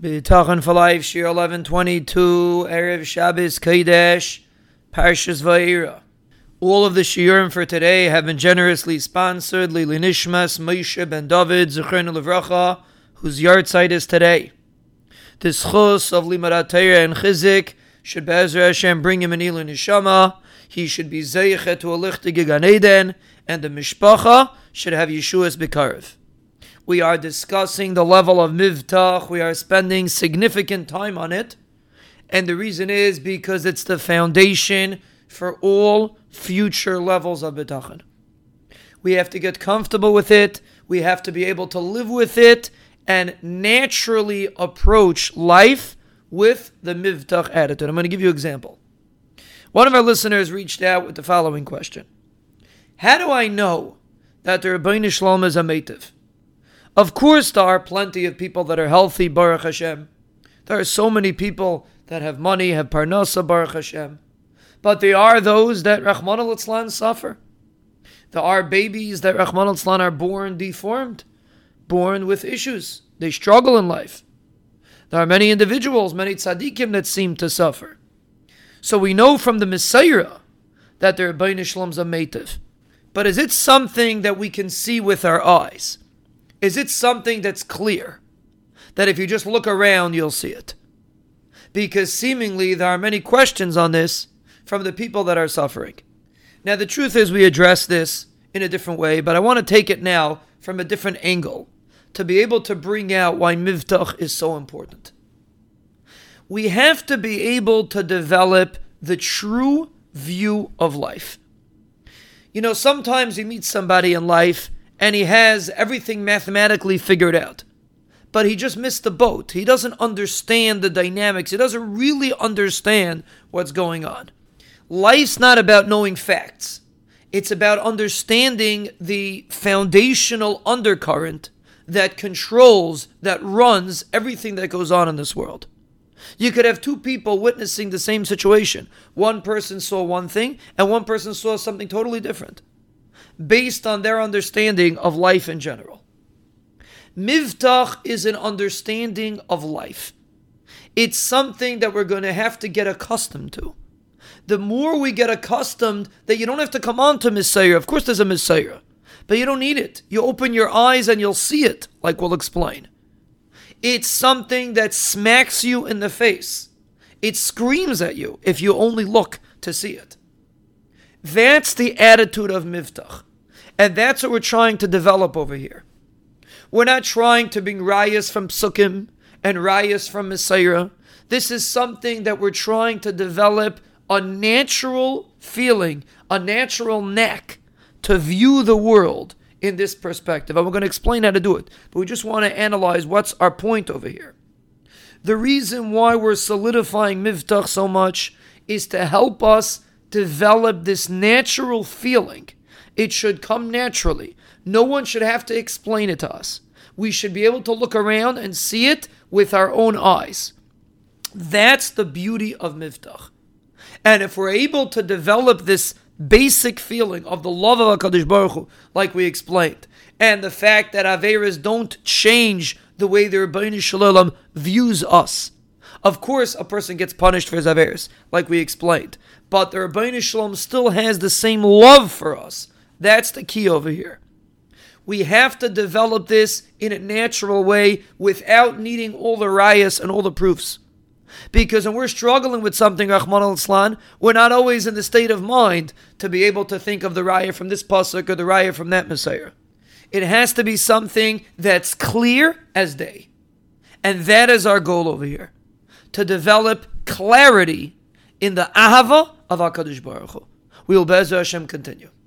Bitachon for life, Shiur 1122, Erev Shabbos Kodesh, Parshas Va'ira. All of the shiurim for today have been generously sponsored. Lilui Nishmas, Moshe ben David, Zechron Levracha, whose yahrzeit is today. The schos of Limarat and Chizik should Be'ezra Hashem bring him an Ilui Nishama. He should be Zeichet to a lichtige Gan Eden, and the Mishpacha should have Yeshua's Bekarev. We are discussing the level of Mivtach. We are spending significant time on it. And the reason is because it's the foundation for all future levels of Bitachon. We have to get comfortable with it. We have to be able to live with it and naturally approach life with the Mivtach attitude. I'm going to give you an example. One of our listeners reached out with the following question How do I know that the Ribbono Shel Olam is a meitiv? Of course, there are plenty of people that are healthy, Baruch Hashem. There are so many people that have money, have parnasa, Baruch Hashem. But there are those that Rahman al suffer. There are babies that Rahman al are born deformed, born with issues. They struggle in life. There are many individuals, many tzaddikim that seem to suffer. So we know from the Messiah that the Ribbono Shel Olam's a. But is it something that we can see with our eyes? Is it something that's clear? That if you just look around, you'll see it? Because seemingly there are many questions on this from the people that are suffering. Now, the truth is, we address this in a different way, but I want to take it now from a different angle to be able to bring out why Mivtach is so important. We have to be able to develop the true view of life. You know, sometimes you meet somebody in life and he has everything mathematically figured out. But he just missed the boat. He doesn't understand the dynamics. He doesn't really understand what's going on. Life's not about knowing facts. It's about understanding the foundational undercurrent that controls, that runs everything that goes on in this world. You could have two people witnessing the same situation. One person saw one thing, and one person saw something totally different based on their understanding of life in general. Mivtach is an understanding of life. It's something that we're going to have to get accustomed to. The more we get accustomed that you don't have to come on to Messiah. Of course, there's a Messiah, but you don't need it. You open your eyes and you'll see it, like we'll explain. It's something that smacks you in the face. It screams at you if you only look to see it. That's the attitude of Mivtach. And that's what we're trying to develop over here. We're not trying to bring rayas from Sukkim and rayas from Messiah. This is something that we're trying to develop a natural feeling, a natural knack to view the world in this perspective. And we're going to explain how to do it. But we just want to analyze what's our point over here. The reason why we're solidifying Mivtach so much is to help us develop this natural feeling it should come naturally. No one should have to explain it to us. We should be able to look around and see it with our own eyes. That's the beauty of Mivtach. And if we're able to develop this basic feeling of the love of HaKadosh Baruch Hu, like we explained, and the fact that Averas don't change the way the Ribbono Shel Olam views us. Of course, a person gets punished for his Averas, like we explained, but the Ribbono Shel Olam still has the same love for us that's the key over here. We have to develop this in a natural way without needing all the rayas and all the proofs. Because when we're struggling with something, Rahman al we're not always in the state of mind to be able to think of the raya from this pasuk or the raya from that Messiah. It has to be something that's clear as day. And that is our goal over here. To develop clarity in the ahava of HaKadosh Baruch Hu. We will Be'ez Hashem continue.